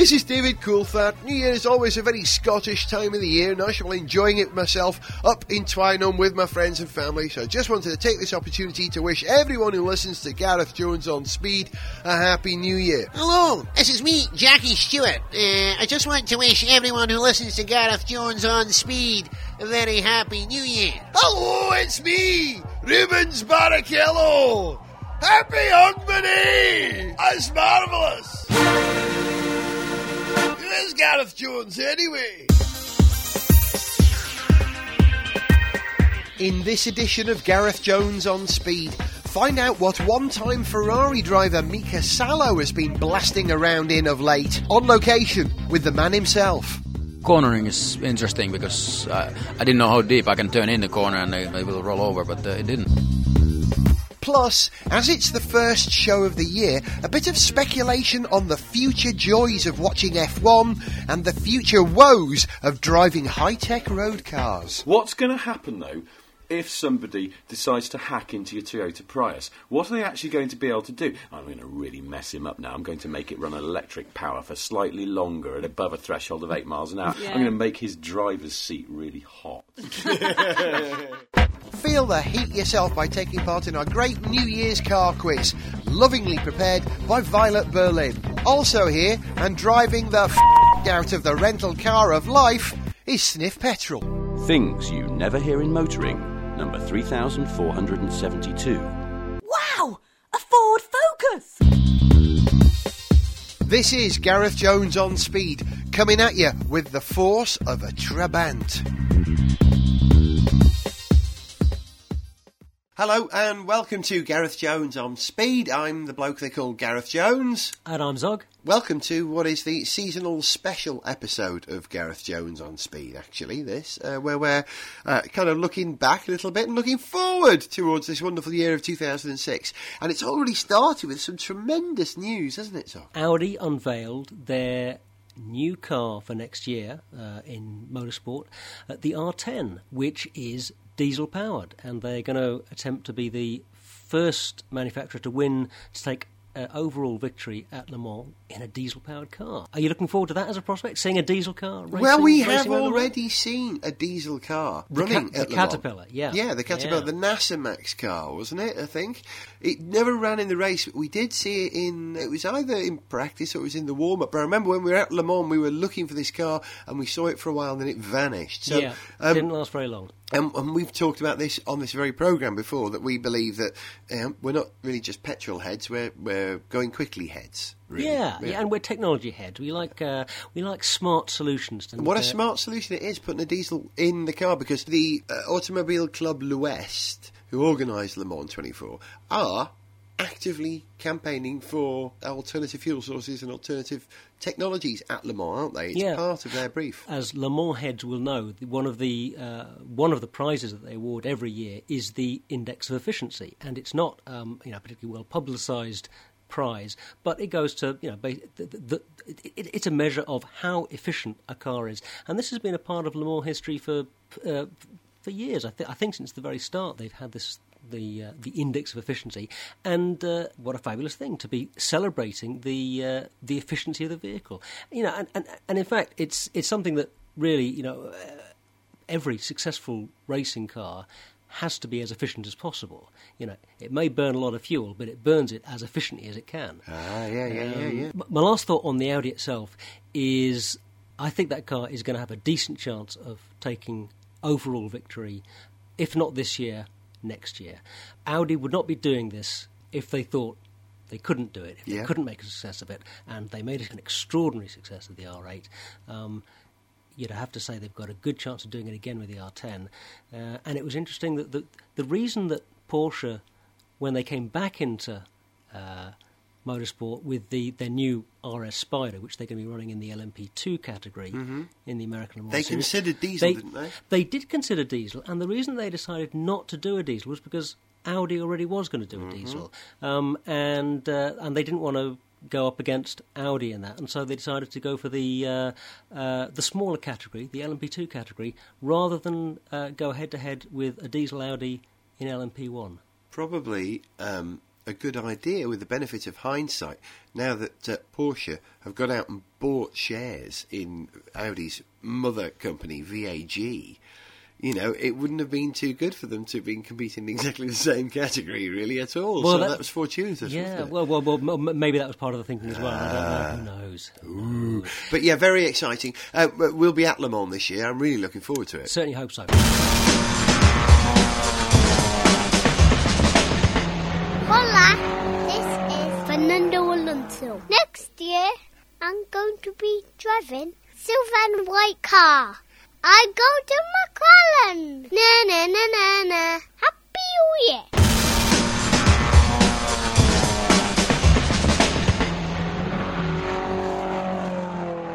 This is David Coulthard. New Year is always a very Scottish time of the year, and I shall be enjoying it myself up in Twynholm with my friends and family. So I just wanted to take this opportunity to wish everyone who listens to Gareth Jones on Speed a happy New Year. Hello, this is me, Jackie Stewart. Uh, I just want to wish everyone who listens to Gareth Jones on Speed a very happy New Year. Hello, it's me, Rubens Barrichello. Happy Hogmanay! That's marvellous! Who is Gareth Jones anyway? In this edition of Gareth Jones on Speed, find out what one-time Ferrari driver Mika Salo has been blasting around in of late, on location with the man himself. Cornering is interesting because uh, I didn't know how deep I can turn in the corner and they, they will roll over, but uh, it didn't. Plus, as it's the first show of the year, a bit of speculation on the future joys of watching F1 and the future woes of driving high tech road cars. What's going to happen though if somebody decides to hack into your Toyota Prius? What are they actually going to be able to do? I'm going to really mess him up now. I'm going to make it run on electric power for slightly longer at above a threshold of 8 miles an hour. Yeah. I'm going to make his driver's seat really hot. Feel the heat yourself by taking part in our great New Year's car quiz, lovingly prepared by Violet Berlin. Also here, and driving the f- out of the rental car of life, is Sniff Petrol. Things you never hear in motoring, number 3472. Wow! A Ford Focus! This is Gareth Jones on speed, coming at you with the force of a Trabant. Hello and welcome to Gareth Jones on Speed. I'm the bloke they call Gareth Jones. And I'm Zog. Welcome to what is the seasonal special episode of Gareth Jones on Speed, actually, this, uh, where we're uh, kind of looking back a little bit and looking forward towards this wonderful year of 2006. And it's already started with some tremendous news, hasn't it, Zog? Audi unveiled their new car for next year uh, in motorsport, uh, the R10, which is diesel powered, and they're going to attempt to be the first manufacturer to win to take. Uh, overall victory at Le Mans in a diesel-powered car. Are you looking forward to that as a prospect? Seeing a diesel car? Racing, well, we have racing around the road? already seen a diesel car The running Ca- the at Le Mans. Caterpillar, yeah. Yeah, the Caterpillar, Yeah. the Nasamax car, wasn't it? I think it never ran in the race, but we did see it in. It was either in practice or it was in the warm up. But I remember when we were at Le Mans, we were looking for this car and we saw it for a while, and then it vanished. So, yeah, um, didn't last very long. And, and we've talked about this on this very program before that we believe that um, we're not really just petrol heads; we're we're going quickly heads. Really. Yeah, yeah, and we're technology heads. We like uh, we like smart solutions. And, What a uh, smart solution it is putting a diesel in the car because the uh, Automobile Club L'Ouest, who organised Le Mans 24, are actively campaigning for alternative fuel sources and alternative technologies at Le Mans, aren't they? It's Yeah. part of their brief. as Le Mans heads will know, one of the uh, one of the prizes that they award every year is the index of efficiency, and it's not um, you know particularly well publicised prize, but it goes to you know the, the, the, it, it, it's a measure of how efficient a car is, and this has been a part of Le Mans history for uh, for years. I, th- I think since the very start they've had this. The uh, the index of efficiency, and uh, what a fabulous thing to be celebrating the uh, the efficiency of the vehicle. You know, and, and and in fact, it's it's something that really you know uh, every successful racing car has to be as efficient as possible. You know, it may burn a lot of fuel, but it burns it as efficiently as it can. Ah, yeah, yeah, yeah, Um, yeah. m- My last thought on the Audi itself is I think that car is going to have a decent chance of taking overall victory, if not this year, next year. Audi would not be doing this if they thought they couldn't do it, if Yeah. they couldn't make a success of it, and they made it an extraordinary success of the R8. Um, you'd have to say they've got a good chance of doing it again with the R10. Uh, and it was interesting that the, the reason that Porsche, when they came back into uh, motorsport with the their new RS Spider, which they're going to be running in the LMP2 category in the American Le Mans They series, considered diesel, didn't they? They did consider diesel, and the reason they decided not to do a diesel was because Audi already was going to do a Mm-hmm. diesel, um, and uh, and they didn't want to go up against Audi in that, and so they decided to go for the uh, uh, the smaller category, the LMP2 category, rather than uh, go head to head with a diesel Audi in LMP1. Probably um, a good idea with the benefit of hindsight now that uh, Porsche have gone out and bought shares in Audi's mother company, VAG. You know, it wouldn't have been too good for them to have been competing in exactly the same category, really, at all. Well, so that- that, was fortuitous, Yeah, well, well, well, maybe that was part of the thinking as well. I don't know. Who knows? But yeah, very exciting. Uh, we'll be at Le Mans this year. I'm really looking forward to it. Certainly hope so. To be driving silver and white car. I go to McLaren. Na na na na na. Happy New Year.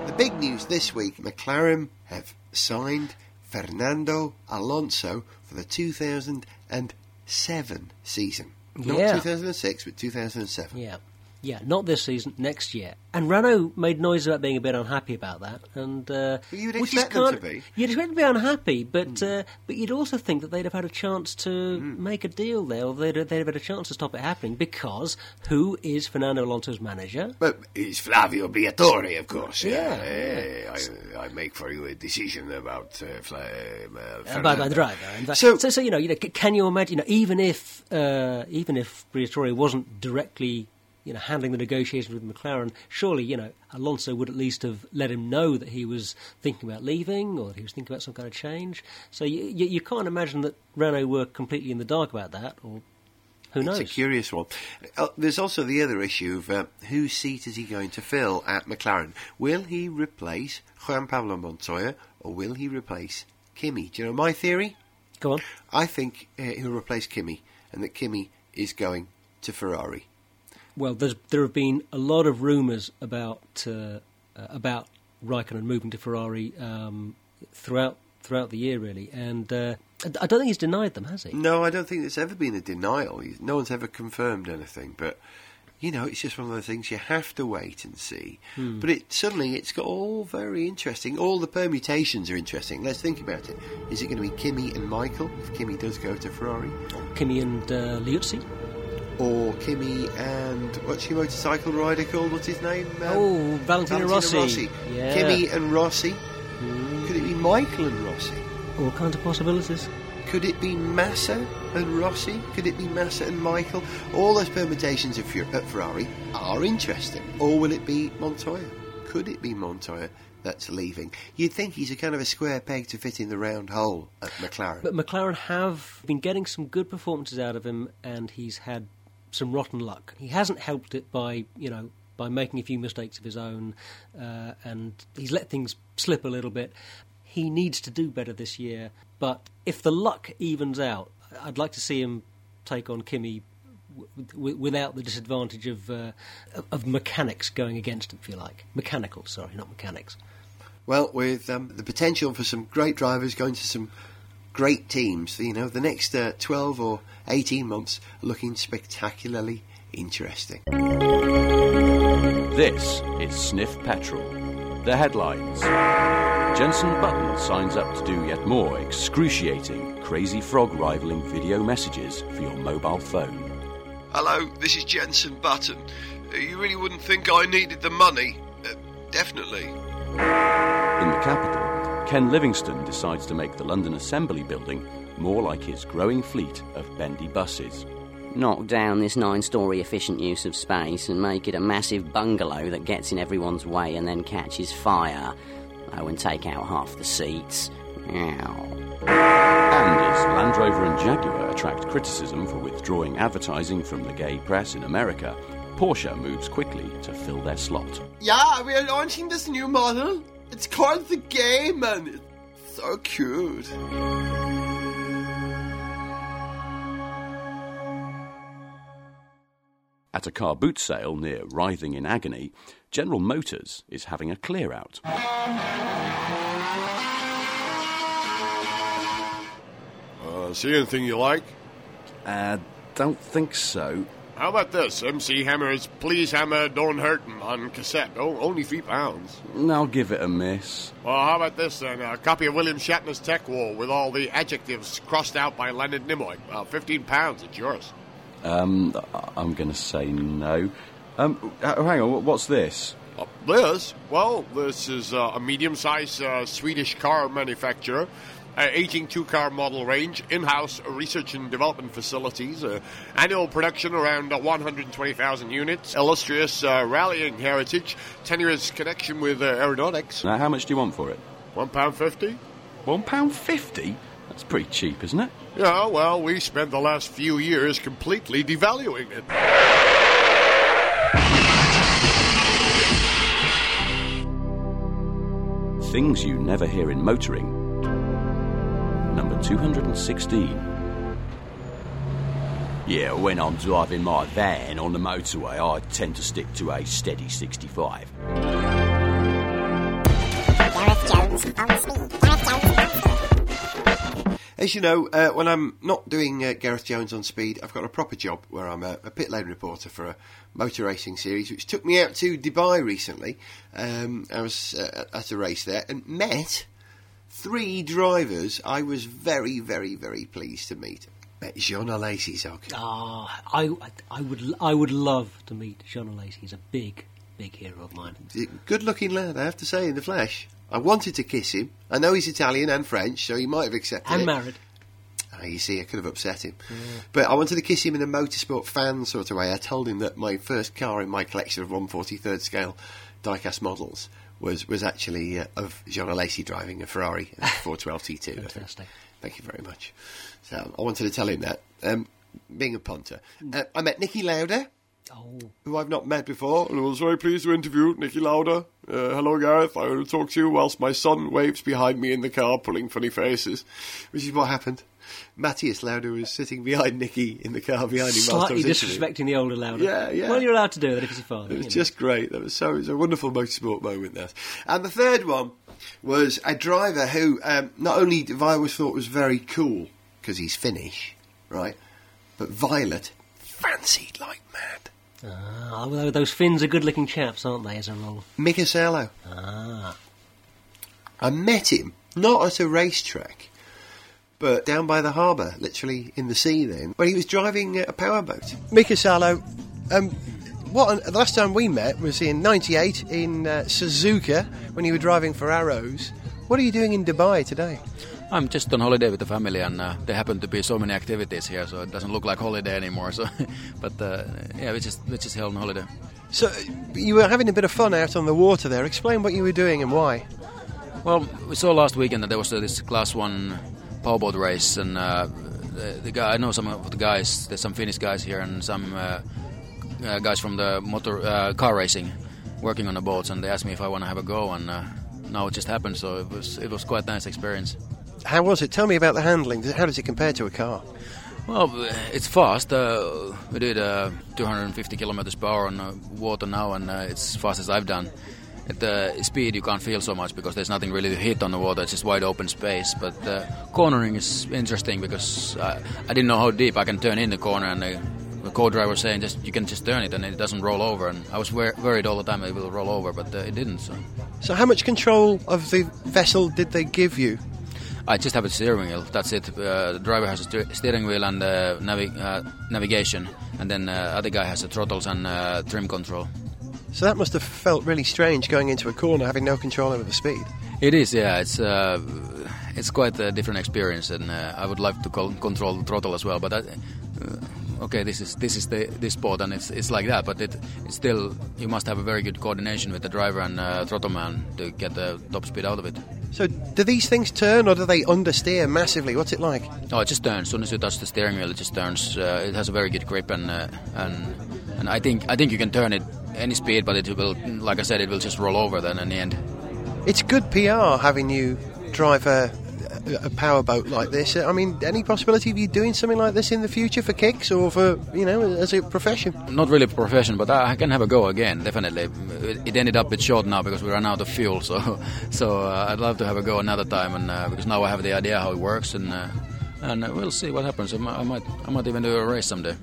The big news this week McLaren have signed Fernando Alonso for the 2007 season. Not Yeah. 2006, but 2007. Yeah. Yeah, not this season, next year. And Renault made noise about being a bit unhappy about that, and uh, you'd expect them to be. You'd expect them to be unhappy, but uh, but you'd also think that they'd have had a chance to Hmm. make a deal there, or they'd, they'd have had a chance to stop it happening. Because who is Fernando Alonso's manager? But it's Flavio Briatore, of course. Yeah, Eh, I, I make for you a decision about uh, Fla- uh, About the driver. And So- so, so, you know, you know, can you imagine? You know, even if uh, even if Briatore wasn't directly, you know, handling the negotiations with McLaren, surely, you know, Alonso would at least have let him know that he was thinking about leaving or that he was thinking about some kind of change. So you, you, you can't imagine that Renault were completely in the dark about that, or who knows? It's a curious one. Uh, there's also the other issue of uh, whose seat is he going to fill at McLaren? Will he replace Juan Pablo Montoya or will he replace Kimi? Do you know my theory? Go on. I think uh, he'll replace Kimi and that Kimi is going to Ferrari. Well, there's, there have been a lot of rumours about uh, uh, about Raikkonen moving to Ferrari um, throughout throughout the year, really, and uh, I don't think he's denied them, has he? No, I don't think there's ever been a denial. No one's ever confirmed anything, but you know, it's just one of those things you have to wait and see. But it suddenly it's got all very interesting. All the permutations are interesting. Let's think about it. Is it going to be Kimi and Michael if Kimi does go to Ferrari, Kimi and uh, Liuzzi. Or Kimi and what's your motorcycle rider called? What's his name? Um, Oh, Valentino Rossi. Yeah. Kimi and Rossi. Could it be Michael and Rossi? All kinds of possibilities. Could it be Massa and Rossi? Could it be Massa and Michael? All those permutations of at Ferrari are interesting. Or will it be Montoya? Could it be Montoya that's leaving? You'd think he's a kind of a square peg to fit in the round hole at McLaren. But McLaren have been getting some good performances out of him, and he's had some rotten luck. He hasn't helped it by, you know, by making a few mistakes of his own, uh, and he's let things slip a little bit. He needs to do better this year, but if the luck evens out, I'd like to see him take on Kimi w- without the disadvantage of uh, of mechanics going against him, if you like. Mechanical, sorry, not mechanics. Well, with um, the potential for some great drivers going to some great teams, you know, the next uh, 12 or 18 months are looking spectacularly interesting. This is Sniff Petrol. The headlines. Jensen Button signs up to do yet more excruciating, crazy frog rivaling video messages for your mobile phone. Hello, this is Jensen Button. Uh, you really wouldn't think I needed the money? Uh, definitely. In the capital, Ken Livingstone decides to make the London Assembly building more like his growing fleet of bendy buses. knock down this nine story efficient use of space and make it a massive bungalow that gets in everyone's way and then catches fire. Oh, and take out half the seats. Ow. And as Land Rover and Jaguar attract criticism for withdrawing advertising from the gay press in America, Porsche moves quickly to fill their slot. Yeah, we are launching this new model. It's called the Gayman. It's so cute. At a car boot sale near Writhing in Agony, General Motors is having a clear out. Uh, see anything you like? Uh, don't think so. How about this? MC Hammer's Please Hammer, Don't Hurt 'em on cassette. Oh, only three pounds. I'll give it a miss. Well, how about this then? A copy of William Shatner's TekWar with all the adjectives crossed out by Leonard Nimoy. Uh, 15 pounds, it's yours. Um, I'm going to say no. Um, hang on, what's this? Uh, this? Well, this is uh, a medium sized uh, Swedish car manufacturer. Uh, 18 two car model range, in house research and development facilities, uh, annual production around uh, 120,000 units, illustrious uh, rallying heritage, tenuous connection with uh, aeronautics. Now, how much do you want for it? £1.50? One pound fifty? That's pretty cheap, isn't it? Yeah, well, we spent the last few years completely devaluing it. Things you never hear in motoring. Number 216. Yeah, when I'm driving my van on the motorway, I tend to stick to a steady 65. Gareth Jones on speed. Gareth Jones on speed. As you know, uh, when I'm not doing uh, Gareth Jones on speed, I've got a proper job where I'm a, a pit lane reporter for a motor racing series, which took me out to Dubai recently. Um, I was uh, at a race there and met three drivers I was very, very, very pleased to meet. Met Jean Alesi, Zog. Ah, I, I would, I would love to meet Jean Alesi. He's a big, big hero of mine. Good looking lad, I have to say, in the flesh. I wanted to kiss him. I know he's Italian and French, so he might have accepted And it. married. Ah, you see, I could have upset him. But I wanted to kiss him in a motorsport fan sort of way. I told him that my first car in my collection of 143rd scale diecast models was, was actually uh, of Jean Alesi driving a Ferrari 412 T2. Fantastic. Thank you very much. So I wanted to tell him that. Um, being a punter. Uh, I met Niki Lauda, Oh, who I've not met before. And I was very pleased to interview Niki Lauda. Uh, hello, Gareth. I will talk to you whilst my son waves behind me in the car, pulling funny faces. Which is what happened. Matthias Lauda was sitting behind Niki in the car behind him slightly disrespecting the older Lauda. Yeah, yeah. Well, you're allowed to do that if it's your father. It was know. just great. That was so. It was a wonderful motorsport moment. That. And the third one was a driver who um, not only I always thought was very cool because he's Finnish, right? But Violet fancied like mad. Ah, well, those Finns are good-looking chaps, aren't they? As a rule. Mika Salo. Ah, I met him not at a racetrack, but down by the harbour, literally in the sea. Then, when he was driving a powerboat. Mika Salo, um, what the last time we met was in '98 in uh, Suzuka when you were driving for Arrows. What are you doing in Dubai today? I'm just on holiday with the family, and uh, there happen to be so many activities here, so it doesn't look like holiday anymore. So, but uh, yeah, we just we just here on holiday. So you were having a bit of fun out on the water there. Explain what you were doing and why. Well, we saw last weekend that there was uh, this Class One powerboat race, and uh, the, the guy I know some of the guys. There's some Finnish guys here, and some uh, uh, guys from the motor uh, car racing, working on the boats, and they asked me if I want to have a go, and uh, now it just happened. So it was it was quite a nice experience. How was it? Tell me about the handling. How does it compare to a car? Well, it's fast. Uh, we did uh, 250 kilometers per hour on uh, water now, and uh, it's as fast as I've done. At the speed, you can't feel so much because there's nothing really to hit on the water. It's just wide open space. But uh, cornering is interesting because uh, I didn't know how deep I can turn in the corner, and the, the co-driver was saying just you can just turn it and it doesn't roll over. And I was wor- worried all the time it will roll over, but uh, it didn't. So So, how much control of the vessel did they give you? I just have a steering wheel. That's it. Uh, the driver has a steer- steering wheel and uh, navi- uh, navigation, and then uh, other guy has the throttles and uh, trim control. So that must have felt really strange going into a corner, having no control over the speed. It is, yeah. It's uh, it's quite a different experience, and uh, I would like to control the throttle as well. But I, uh, okay, this is this is the this sport, and it's it's like that. But it it's still you must have a very good coordination with the driver and uh, throttle man to get the top speed out of it. So, do these things turn or do they understeer massively? What's it like? Oh, it just turns. As soon as you touch the steering wheel, it just turns. Uh, it has a very good grip, and uh, and and I think I think you can turn it any speed, but it will, like I said, it will just roll over then in the end. It's good PR having you drive a, a powerboat like this. I mean, any possibility of you doing something like this in the future for kicks or for, you know, as a profession? Not really a profession, but I, can have a go again. Definitely. It, it ended up a bit short now because we ran out of fuel. So, so uh, I'd love to have a go another time, and uh, because now I have the idea how it works, and uh, and uh, we'll see what happens. I might, I might I might even do a race someday.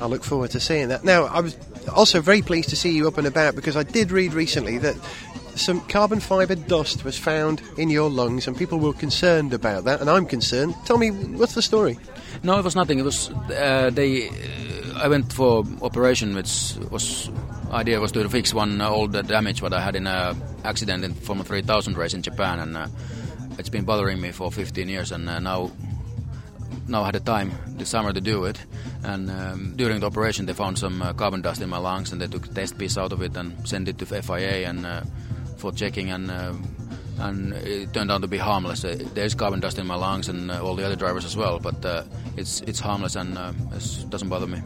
I look forward to seeing that. Now, I was also very pleased to see you up and about because I did read recently that some carbon fibre dust was found in your lungs and people were concerned about that, and I'm concerned. Tell me, what's the story? No, it was nothing. It was uh, they. Uh, I went for operation, which was idea was to fix one old uh, damage what I had in a accident in Formula 3000 race in Japan, and uh, it's been bothering me for 15 years, and uh, now now I had the time this summer to do it. And um, during the operation, they found some uh, carbon dust in my lungs, and they took a test piece out of it and sent it to FIA and uh, for checking and. Uh, and it turned out to be harmless. Uh, there's carbon dust in my lungs and uh, all the other drivers as well, but uh, it's it's harmless and it doesn't bother me.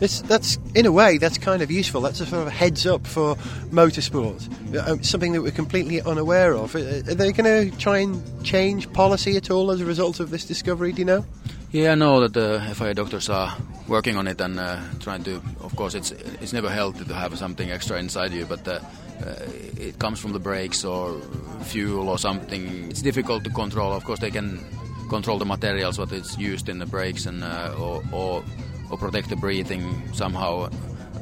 It's, that's in a way that's kind of useful. That's a sort of heads up for motorsport, uh, something that we're completely unaware of. Are they going to try and change policy at all as a result of this discovery? Do you know? Yeah, I know that the FIA doctors are working on it and uh, trying to. Of course, it's it's never healthy to have something extra inside you, but. Uh, it comes from the brakes or fuel or something. It's difficult to control. Of course, they can control the materials what is used in the brakes and uh, or, or or protect the breathing somehow.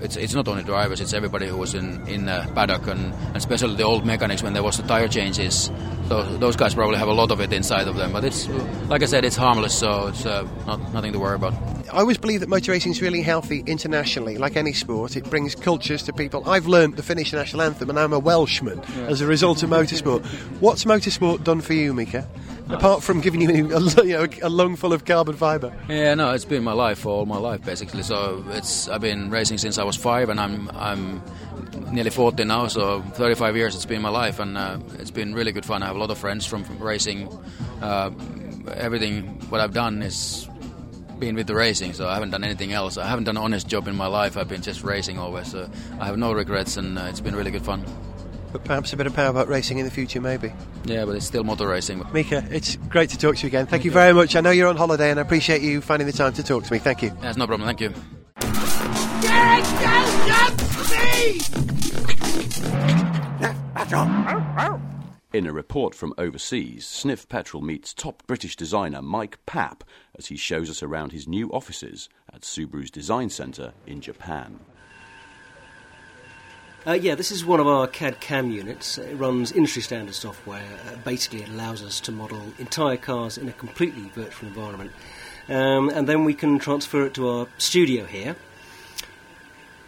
It's, it's not only drivers, it's everybody who was in, in the paddock and, and especially the old mechanics when there was the tire changes. Those, those guys probably have a lot of it inside of them. But it's, like I said, it's harmless, so it's uh, not, nothing to worry about. I always believe that motor racing is really healthy internationally. Like any sport, it brings cultures to people. I've learned the Finnish national anthem, and I'm a Welshman yeah. as a result of motorsport. What's motorsport done for you, Mika? Apart from giving you a, you know, a lung full of carbon fibre? Yeah, no, it's been my life for all my life basically. So it's I've been racing since I was five, and I'm I'm nearly 40 now. So 35 years it's been my life, and uh, it's been really good fun. I have a lot of friends from, from racing. Uh, everything what I've done is been with the racing, so I haven't done anything else. I haven't done an honest job in my life. I've been just racing always. So I have no regrets, and uh, it's been really good fun but perhaps a bit of powerboat racing in the future, maybe. Yeah, but it's still motor racing. Mika, it's great to talk to you again. Thank you very much. I know you're on holiday, and I appreciate you finding the time to talk to me. Thank you. That's no problem. Thank you. In a report from overseas, Sniff Petrol meets top British designer Mike Papp as he shows us around his new offices at Subaru's design centre in Japan. Uh, yeah, this is one of our CAD CAM units. It runs industry standard software. Uh, basically, it allows us to model entire cars in a completely virtual environment. Um, and then we can transfer it to our studio here.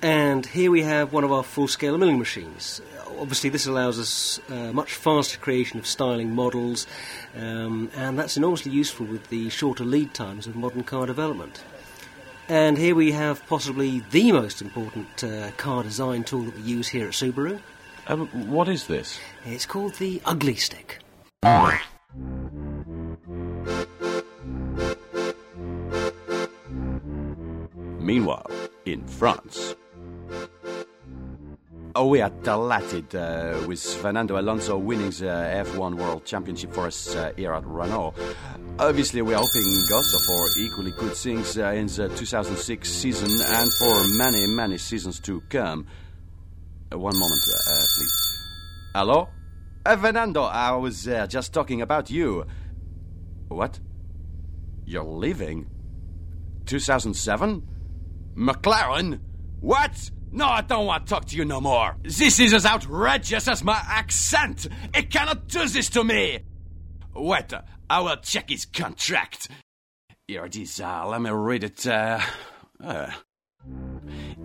And here we have one of our full scale milling machines. Obviously, this allows us uh, much faster creation of styling models, um, and that's enormously useful with the shorter lead times of modern car development. And here we have possibly the most important uh, car design tool that we use here at Subaru. Um, what is this? It's called the Ugly Stick. Meanwhile, in France. Oh, we are delighted uh, with Fernando Alonso winning the F1 World Championship for us uh, here at Renault. Obviously, we're hoping also for equally good things uh, in the 2006 season and for many, many seasons to come. Uh, one moment, uh, please. Hello? Uh, Fernando, I was just talking about you. What? You're leaving? 2007? McLaren? What? No, I don't want to talk to you no more. This is as outrageous as my accent. It cannot do this to me. Wait, I will check his contract. Here it is. Uh, let me read it. Uh, uh,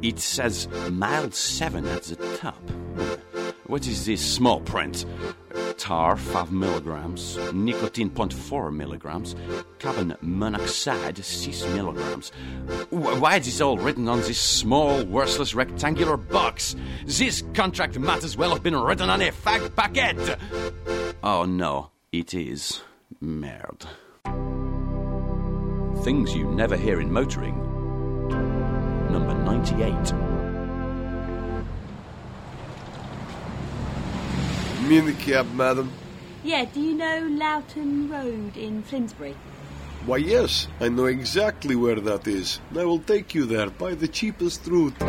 it says mild 7 at the top. What is this small print? Tar 5 milligrams, nicotine 0.4 milligrams, carbon monoxide 6 milligrams. Why is this all written on this small, worthless rectangular box? This contract might as well have been written on a fag packet. Oh no, it is. Merde. Things you never hear in motoring. Number 98. Me in the cab, madam. Yeah, do you know Loughton Road in Finsbury? Why, yes, I know exactly where that is. I will take you there by the cheapest route.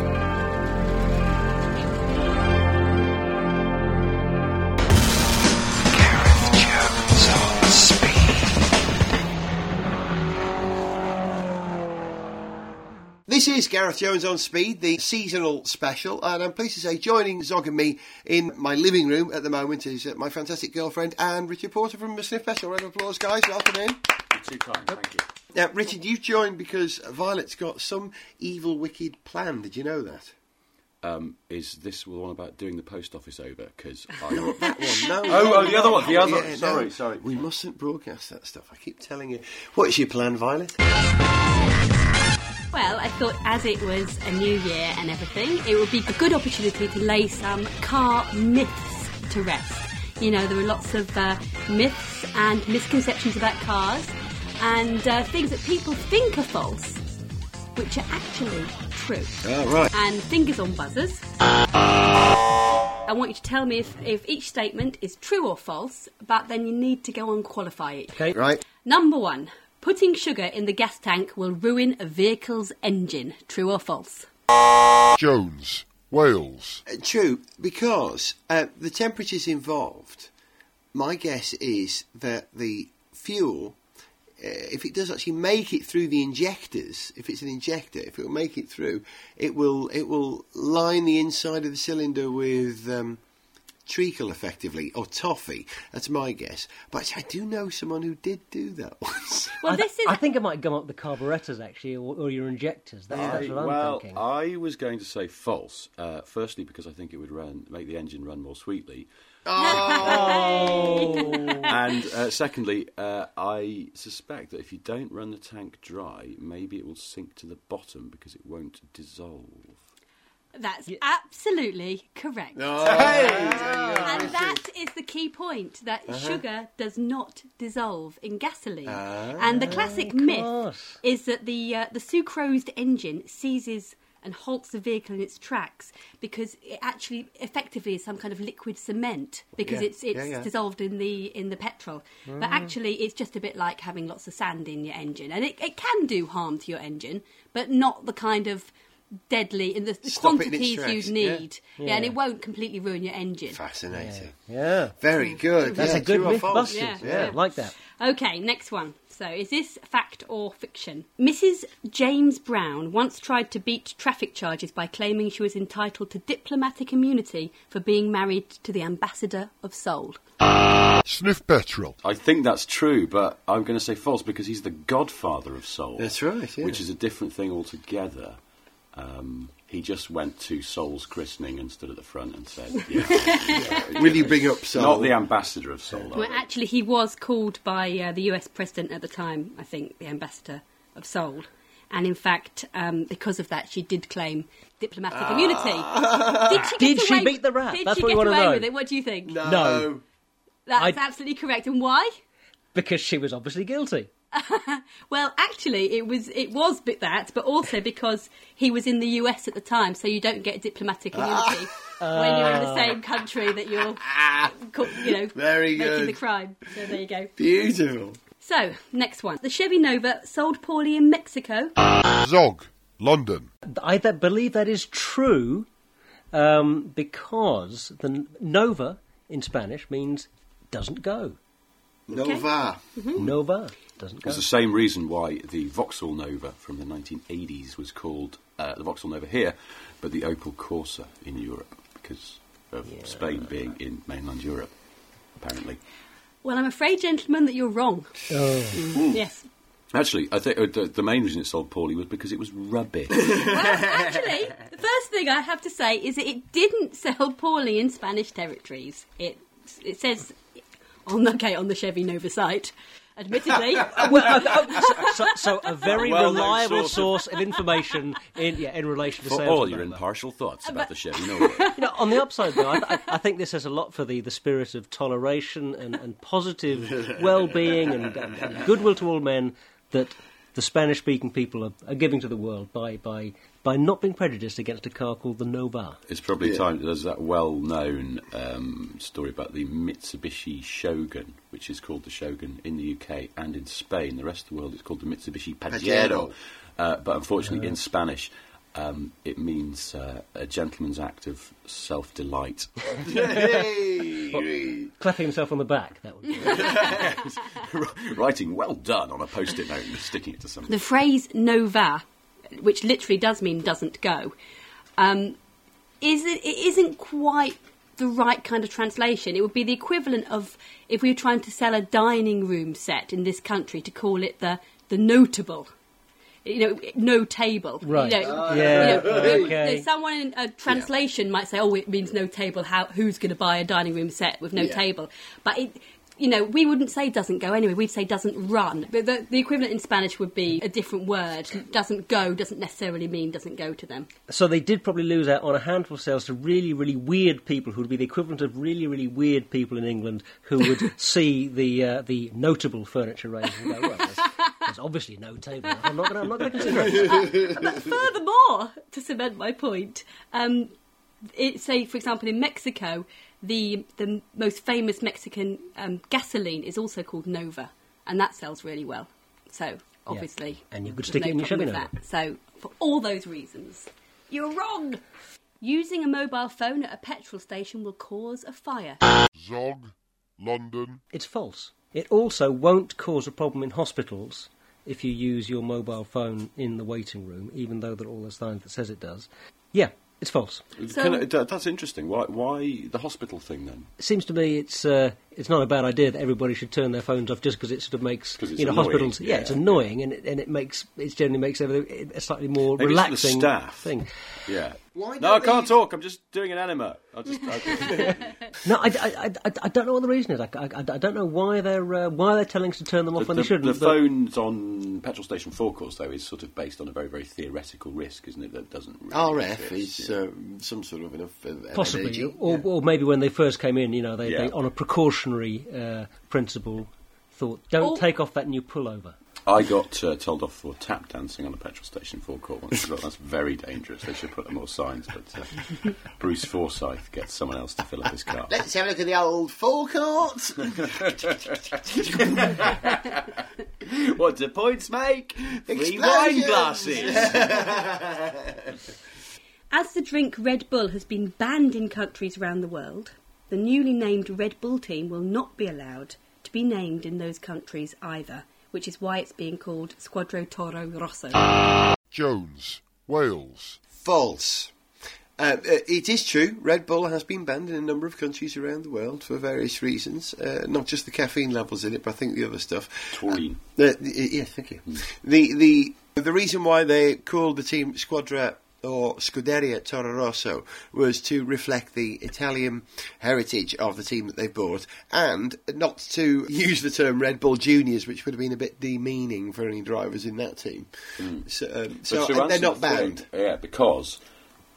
This is Gareth Jones on Speed, the seasonal special, and I'm pleased to say joining Zog and me in my living room at the moment is uh, my fantastic girlfriend and Richard Porter from Sniff Petrol. Round of applause, guys. Welcome in. You're too kind, thank you. Now, Richard, you've joined because Violet's got some evil, wicked plan. Did you know that? Um, is this the one about doing the post office over? Because That one, no. Oh, oh, the other one, the other- Yeah, sorry, no. sorry. We mustn't broadcast that stuff. I keep telling you. What's your plan, Violet? Well, I thought as it was a new year and everything, it would be a good opportunity to lay some car myths to rest. You know, there are lots of uh, myths and misconceptions about cars and uh, things that people think are false, which are actually true. Oh, right. And fingers on buzzers. I want you to tell me if, if each statement is true or false, but then you need to go and qualify it. Okay. Right. Number one, putting sugar in the gas tank will ruin a vehicle's engine. True or false? Jones, Wales. Uh, True, because uh, the temperatures involved, my guess is that the fuel, uh, if it does actually make it through the injectors, if it's an injector, if it will make it through, it will it will line the inside of the cylinder with um, treacle, effectively, or toffee. That's my guess. But I do know someone who did do that once. Well, I, this is. I think it might come up the carburetors actually, or, or your injectors. That's, that's what I'm well, thinking. I was going to say false. Uh, firstly, because I think it would run make the engine run more sweetly, oh, and uh, secondly, uh, I suspect that if you don't run the tank dry, maybe it will sink to the bottom because it won't dissolve. That's absolutely correct. Oh, And that is the key point that Uh-huh. sugar does not dissolve in gasoline. Ah, and the classic myth is that the uh, the sucrosed engine seizes and halts the vehicle in its tracks because it actually effectively is some kind of liquid cement because Yeah, it's it's yeah, yeah. dissolved in the in the petrol. Mm. But actually it's just a bit like having lots of sand in your engine. And it, it can do harm to your engine, but not the kind of deadly in the, the Stop it in its quantities you'd need. yeah. Yeah. and it won't completely ruin your engine. Fascinating. yeah. Very good. That's yeah, a good true myth. Yeah, Yeah, yeah. like that. Okay, next one. So, is this fact or fiction? Mrs. James Brown once tried to beat traffic charges by claiming she was entitled to diplomatic immunity for being married to the ambassador of Seoul. Sniff petrol. I think that's true, but I'm going to say false because he's the godfather of soul. That's right, yeah. Which is a different thing altogether. Um, he just went to Soul's christening and stood at the front and said, yeah, Will you bring up Soul? Not the ambassador of Soul. Well, actually, he was called by uh, the US president at the time, I think, the ambassador of Seoul. And in fact, um, because of that, she did claim diplomatic immunity. Did she, get Did she away- beat the rap? Did That's she what we get wanna away know. with it? What do you think? No. No. That's I- absolutely correct. And why? Because she was obviously guilty. Well, actually, it was it was bit that, but also because he was in the US at the time, so you don't get diplomatic immunity ah. when you're in the same country that you're, ah. co- you know, Very making good. the crime. So there you go. Beautiful. So next one, the Chevy Nova sold poorly in Mexico. Zog, London. I th- believe that is true um, because the Nova in Spanish means doesn't go. Nova. Mm-hmm. Nova doesn't go. It's the same reason why the Vauxhall Nova from the 1980s was called uh, the Vauxhall Nova here, but the Opel Corsa in Europe because of Spain being in mainland Europe, apparently. Well, I'm afraid, gentlemen, that you're wrong. Oh. Yes. Actually, I think uh, the, the main reason it sold poorly was because it was rubbish. Well, actually, the first thing I have to say is that it didn't sell poorly in Spanish territories. It it says on okay on the Chevy Nova site. Admittedly, well, uh, so, so a very Well-known reliable source. source of information in yeah in relation to For sales. all your Nova. impartial thoughts about the Chevy Nova. You know, on the upside, though, I, I, I think this has a lot for the, the spirit of toleration and, and positive well-being and, and, and goodwill to all men that the Spanish-speaking people are, are giving to the world by, by by not being prejudiced against a car called the Nova. It's probably Yeah. time. There's that well-known um, story about the Mitsubishi Shogun, which is called the Shogun in the UK and in Spain. The rest of the world, it's called the Mitsubishi Pajero. Pajero. Uh, but unfortunately, in Spanish, um, it means uh, a gentleman's act of self-delight. Hey. Clapping himself on the back. That would be. Writing "well done" on a post-it note and sticking it to something. the phrase "nova," which literally does mean "doesn't go," um, is it, it isn't quite the right kind of translation. It would be the equivalent of if we were trying to sell a dining room set in this country to call it the the notable. You know, no table. Right. You know, Yeah, you know, okay. there's someone in a translation might say, "Oh, it means no table." How who's going to buy a dining room set with no Yeah. table? But it, you know, we wouldn't say doesn't go anyway. We'd say doesn't run. But the, the equivalent in Spanish would be a different word. Doesn't go doesn't necessarily mean doesn't go to them. So they did probably lose out on a handful of sales to really, really weird people who would be the equivalent of really, really weird people in England who would see the uh, the notable furniture range and go, well, there's, there's obviously no table. I'm not going to consider it. but furthermore, to cement my point, um, it, say for example in Mexico, the the most famous Mexican um, gasoline is also called Nova, and that sells really well. So obviously, And you could there's stick it in your problem Chevy with Nova. that. So for all those reasons, you're wrong. Using a mobile phone at a petrol station will cause a fire. Zog, London. It's false. It also won't cause a problem in hospitals if you use your mobile phone in the waiting room, even though there are all those signs that says it does. Yeah, it's false. So- I- that's interesting. Why, why the hospital thing then? It seems to me it's uh, it's not a bad idea that everybody should turn their phones off just because it sort of makes you know annoying, hospitals. Yeah, yeah, it's annoying and it, and it makes it generally makes everything a slightly more Maybe it's for the relaxing staff. thing. Yeah. Why no, I can't they- talk. I'm just doing an anima. I'll just. I, No, I, I, I, I don't know what the reason is. I, I, I don't know why they're uh, why they're telling us to turn them off the, when the- they shouldn't. the phones on petrol station forecourts, though, is sort of based on a very, very theoretical risk, isn't it? That doesn't. Really RF exist, is yeah. um, some sort of enough of Possibly, energy. or, Yeah. or maybe when they first came in, you know, they, they on a precautionary uh, principle thought, don't Or- take off that new pullover. I got uh, told off for tap dancing on a petrol station forecourt once. I thought that's very dangerous. They should put up more signs. But uh, Bruce Forsyth gets someone else to fill up his car. Let's have a look at the old forecourt. what do points make? Three wine glasses. As the drink Red Bull has been banned in countries around the world, the newly named Red Bull team will not be allowed to be named in those countries either, which is why it's being called Squadra Toro Rosso. Jones, Wales. False. Uh, uh, it is true. Red Bull has been banned in a number of countries around the world for various reasons. Uh, not just the caffeine levels in it, but I think the other stuff. Taurine. Uh, y- yeah, thank you. The the the reason why they called the team Squadra or Scuderia Toro Rosso was to reflect the Italian heritage of the team that they've bought, and not to use the term Red Bull Juniors, which would have been a bit demeaning for any drivers in that team. So, um, so they're not the thing, banned. yeah, because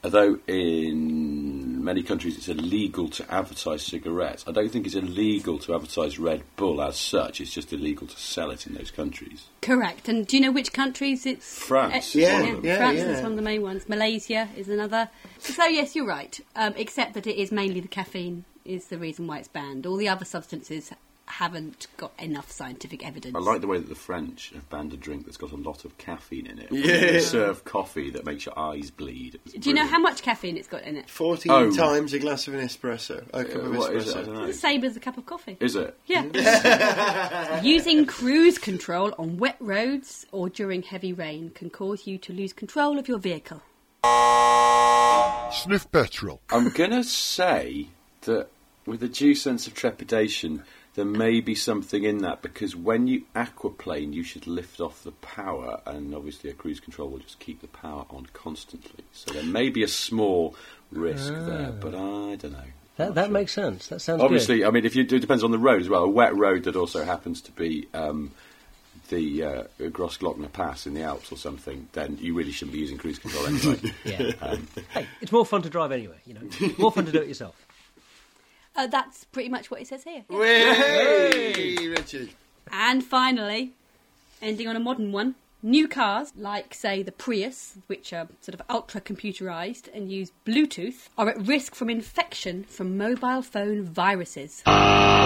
although in many countries it's illegal to advertise cigarettes, I don't think it's illegal to advertise Red Bull as such. It's just illegal to sell it in those countries. Correct. And do you know which countries it's? France is Yeah, one of them. yeah, France yeah. is one of the main ones. Malaysia is another. So yes, you're right. Um, except that it is mainly the caffeine is the reason why it's banned. All the other substances haven't got enough scientific evidence. I like the way that the French have banned a drink that's got a lot of caffeine in it. Yeah. They serve coffee that makes your eyes bleed. It's Do you know how much caffeine it's got in it? 14 Oh. times a glass of an espresso. A cup Uh, of what espresso. is it? I don't know. The same as a cup of coffee. Is it? Yeah. Using cruise control on wet roads or during heavy rain can cause you to lose control of your vehicle. Sniff petrol. I'm gonna say that with a due sense of trepidation, there may be something in that because when you aquaplane, you should lift off the power, and obviously a cruise control will just keep the power on constantly. So there may be a small risk there, but I don't know. That, that sure. makes sense. That sounds Obviously, good. I mean, if you it depends on the road as well. A wet road that also happens to be um, the uh, Grossglockner Pass in the Alps or something, then you really shouldn't be using cruise control anyway. Yeah. um, hey, it's more fun to drive anyway. You know, more fun to do it yourself. Uh, that's pretty much what it says here. Hey, Richard. And finally, ending on a modern one, new cars, like, say, the Prius, which are sort of ultra computerized and use Bluetooth, are at risk from infection from mobile phone viruses.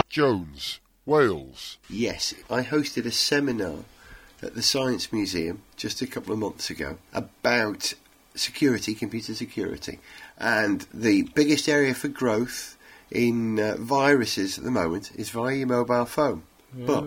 Jones, Wales. Yes, I hosted a seminar at the Science Museum just a couple of months ago about security, computer security, and the biggest area for growth in uh, viruses at the moment is via your mobile phone. But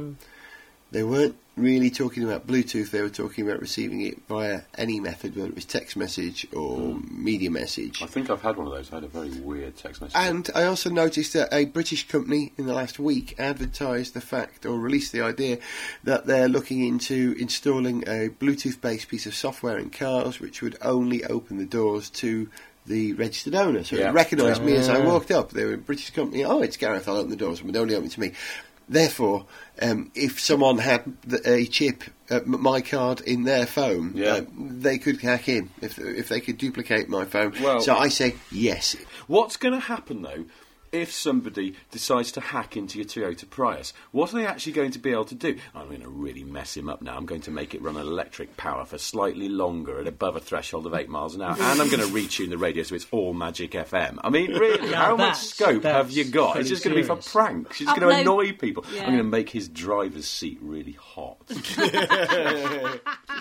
they weren't really talking about Bluetooth. They were talking about receiving it via any method, whether it was text message or media message. I think I've had one of those. I had a very weird text message. And I also noticed that a British company in the last week advertised the fact or released the idea that they're looking into installing a Bluetooth based piece of software in cars which would only open the doors to the registered owner. So Yeah. it recognised me as I walked up. They were a British company. Oh, it's Gareth, I'll open the doors, but only open to me. Therefore, um, if someone had the, a chip, uh, my card in their phone, Yeah. uh, they could hack in if if they could duplicate my phone. Well- so I say yes. What's going to happen though if somebody decides to hack into your Toyota Prius? What are they actually going to be able to do? I'm going to really mess him up now. I'm going to make it run on electric power for slightly longer at above a threshold of eight miles an hour, and I'm going to retune the radio so it's all Magic FM. I mean, really, Now how much scope have you got? It's just going to be for pranks. It's going to annoy people. Yeah. I'm going to make his driver's seat really hot. it's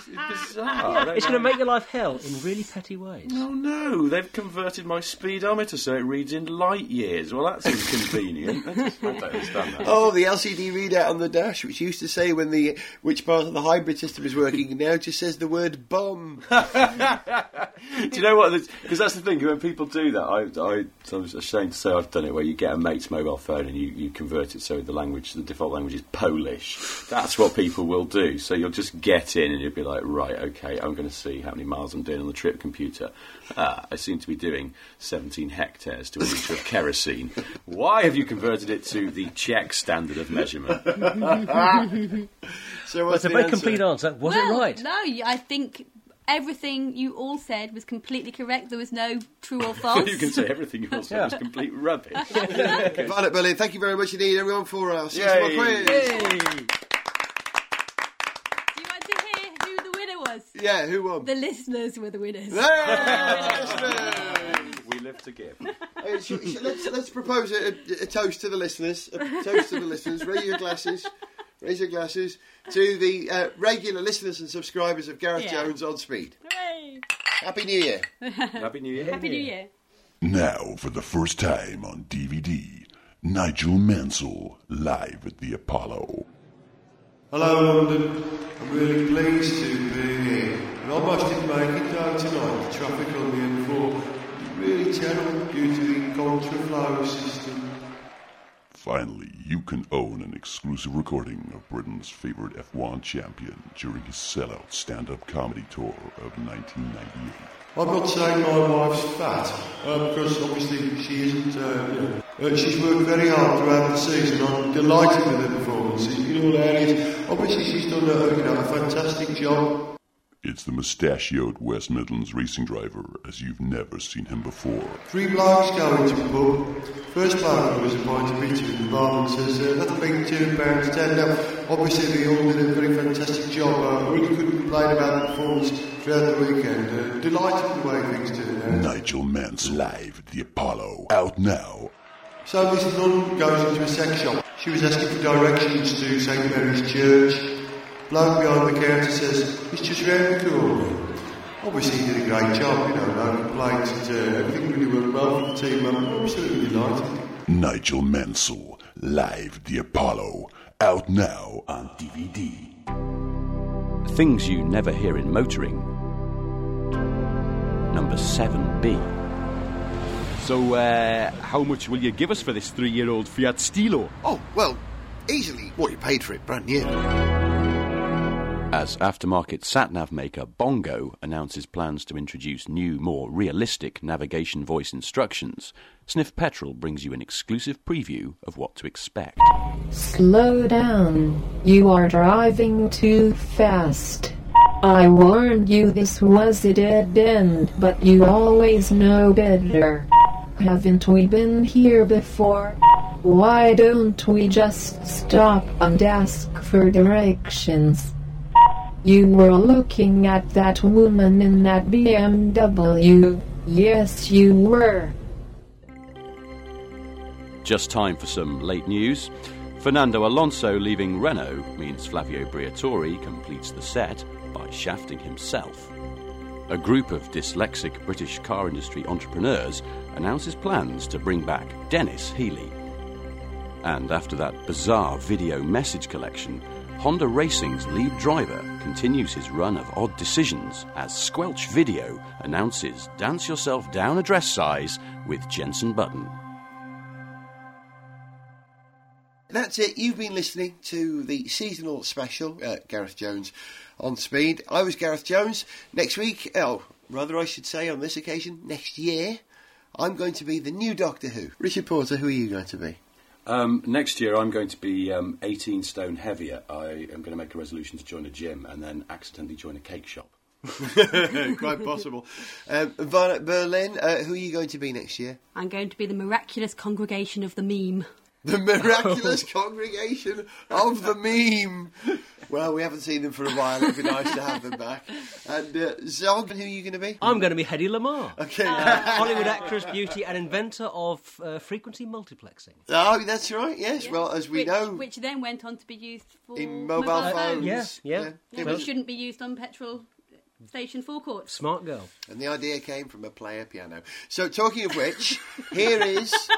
bizarre. It's going to make your life hell in really petty ways. Oh no, they've converted my speedometer so it reads in light years. Well, that's inconvenient. I, just, I don't understand that. Oh, the LCD readout on the dash, which used to say when the which part of the hybrid system is working, now just says the word bomb. do you know what? Because that's the thing. When people do that, I, I, was ashamed to say I've done it. Where you get a mate's mobile phone and you, you convert it so the language, the default language is Polish. That's what people will do. So you'll just get in and you'll be like, right, okay, I'm going to see how many miles I'm doing on the trip computer. Ah, I seem to be doing 17 hectares to a litre of kerosene. Why have you converted it to the Czech standard of measurement? So what's That's a very answer? complete answer. Was well, it right? No, I think everything you all said was completely correct. There was no true or false. you can say everything you want to say was complete rubbish. Violet Berlin, thank you very much indeed, everyone, for uh, our six Yay. month quiz. Do you want to hear who the winner was? Yeah, who won? The listeners were the winners. Hey! we live to give. Uh, sh- sh- let's, let's propose a, a toast to the listeners. A toast to the listeners. Raise your glasses. Raise your glasses to the uh, regular listeners and subscribers of Gareth Yeah. Jones on Speed. Hooray. Happy New Year. Happy New Year. Happy New Year. Now, for the first time on DVD, Nigel Mansell live at the Apollo. Hello, London. I'm really pleased to be here. And almost didn't make it down tonight. The traffic on the M4 is really terrible due to the contraflow system. Finally, you can own an exclusive recording of Britain's favorite F1 champion during his sellout stand-up comedy tour of 1998. I'm not saying my wife's fat, uh, because obviously she isn't, uh, you know. Uh, she's worked very hard throughout the season. I'm delighted with her performance in all areas. Obviously she's done a, you know, a fantastic job. It's the mustachioed West Midlands racing driver as you've never seen him before. Three blocks go into a pub. First was a pint of bitter in the bar and says, uh, that'll be two pounds ten. Now, obviously they all did a very fantastic job. I really couldn't complain about the performance throughout the weekend. Uh, delighted with the way things turned out. Nigel Mansell live at the Apollo. Out now. So this nun goes into a sex shop. She was asking for directions to St Mary's Church. Bloke behind the counter says, it's just round the corner. Obviously he did a great job, you know, no complaints. And, uh, everything really went well for the team. I'm absolutely delighted. Nigel Mansell live the Apollo. Out now on DVD. Things you never hear in motoring. Number 7B. So, uh, how much will you give us for this three year old Fiat Stilo? Oh, well, easily what you paid for it, brand new. As aftermarket satnav maker Bongo announces plans to introduce new, more realistic navigation voice instructions, Sniff Petrol brings you an exclusive preview of what to expect. Slow down. You are driving too fast. I warned you this was a dead end, but you always know better. Haven't we been here before? Why don't we just stop and ask for directions? You were looking at that woman in that BMW. Yes, you were. Just time for some late news. Fernando Alonso leaving Renault means Flavio Briatore completes the set by shafting himself. A group of dyslexic British car industry entrepreneurs announces plans to bring back Denis Healey. And after that bizarre video message collection, Honda Racing's lead driver continues his run of odd decisions as Squelch Video announces Dance Yourself Down a Dress Size with Jensen Button. That's it. You've been listening to the seasonal special, uh, Gareth Jones on Speed. I was Gareth Jones. Next week, oh, rather I should say on this occasion, next year, I'm going to be the new Doctor Who. Richard Porter, who are you going to be? Um, next year, I'm going to be um, 18 stone heavier. I am going to make a resolution to join a gym and then accidentally join a cake shop. Quite possible. Um, Violet Berlin, uh, who are you going to be next year? I'm going to be the miraculous congregation of the meme. The miraculous congregation of the meme. Well, we haven't seen them for a while. It'd be nice to have them back. And uh, Zog, who are you going to be? I'm going to be Hedy Lamarr. Okay. Uh, Hollywood actress, beauty, and inventor of uh, frequency multiplexing. Oh, that's right. Yes. Well, as we which, know, which then went on to be used for in mobile, phones. Yeah, yeah. Yeah. Yeah, It which shouldn't be used on petrol station forecourts. Smart girl. And the idea came from a player piano. So, talking of which, here is.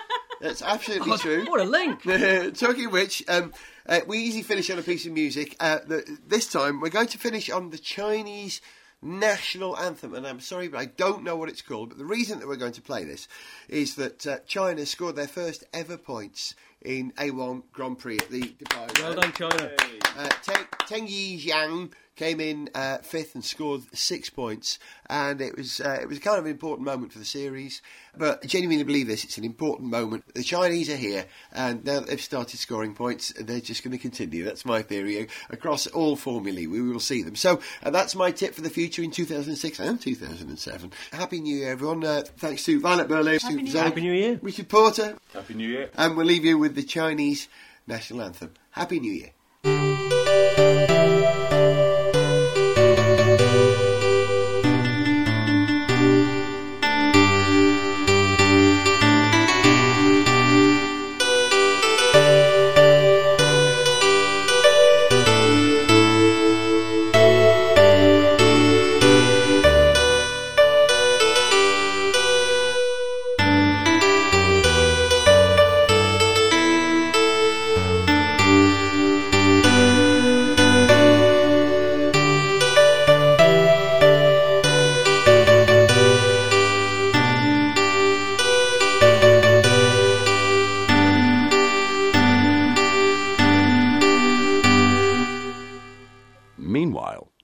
That's absolutely true. What a link! talking of which, um, uh, we easily finish on a piece of music. Uh, the, this time, we're going to finish on the Chinese national anthem. And I'm sorry, but I don't know what it's called. But the reason that we're going to play this is that uh, China scored their first ever points in A1 Grand Prix at the Dubai. Well done, China. Uh, Teng, Tengyi Jiang came in uh, fifth and scored six points, and it was uh, it was kind of an important moment for the series. But I genuinely believe this; it's an important moment. The Chinese are here, and now that they've started scoring points, they're just going to continue. That's my theory across all formulae. We will see them. So uh, that's my tip for the future in 2006 and 2007. Happy New Year, everyone! Uh, thanks to Violet Berlin, Happy New Year. Happy New Year. Richard Porter, Happy New Year. and we'll leave you with the Chinese national anthem. Happy New Year.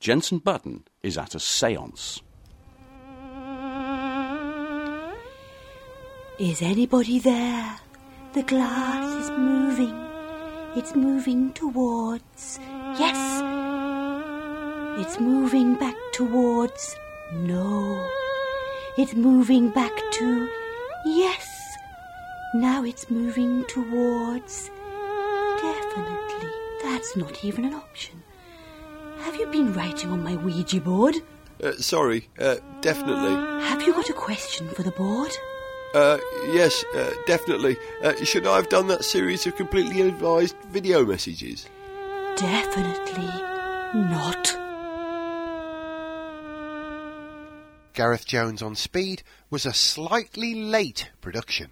Jensen Button is at a seance. Is anybody there? The glass is moving. It's moving towards. Yes! It's moving back towards. No. It's moving back to. Yes! Now it's moving towards. Definitely. That's not even an option. Have you been writing on my Ouija board? Uh, sorry, uh, definitely. Have you got a question for the board? Uh, yes, uh, definitely. Uh, should I have done that series of completely advised video messages? Definitely not. Gareth Jones on Speed was a slightly late production.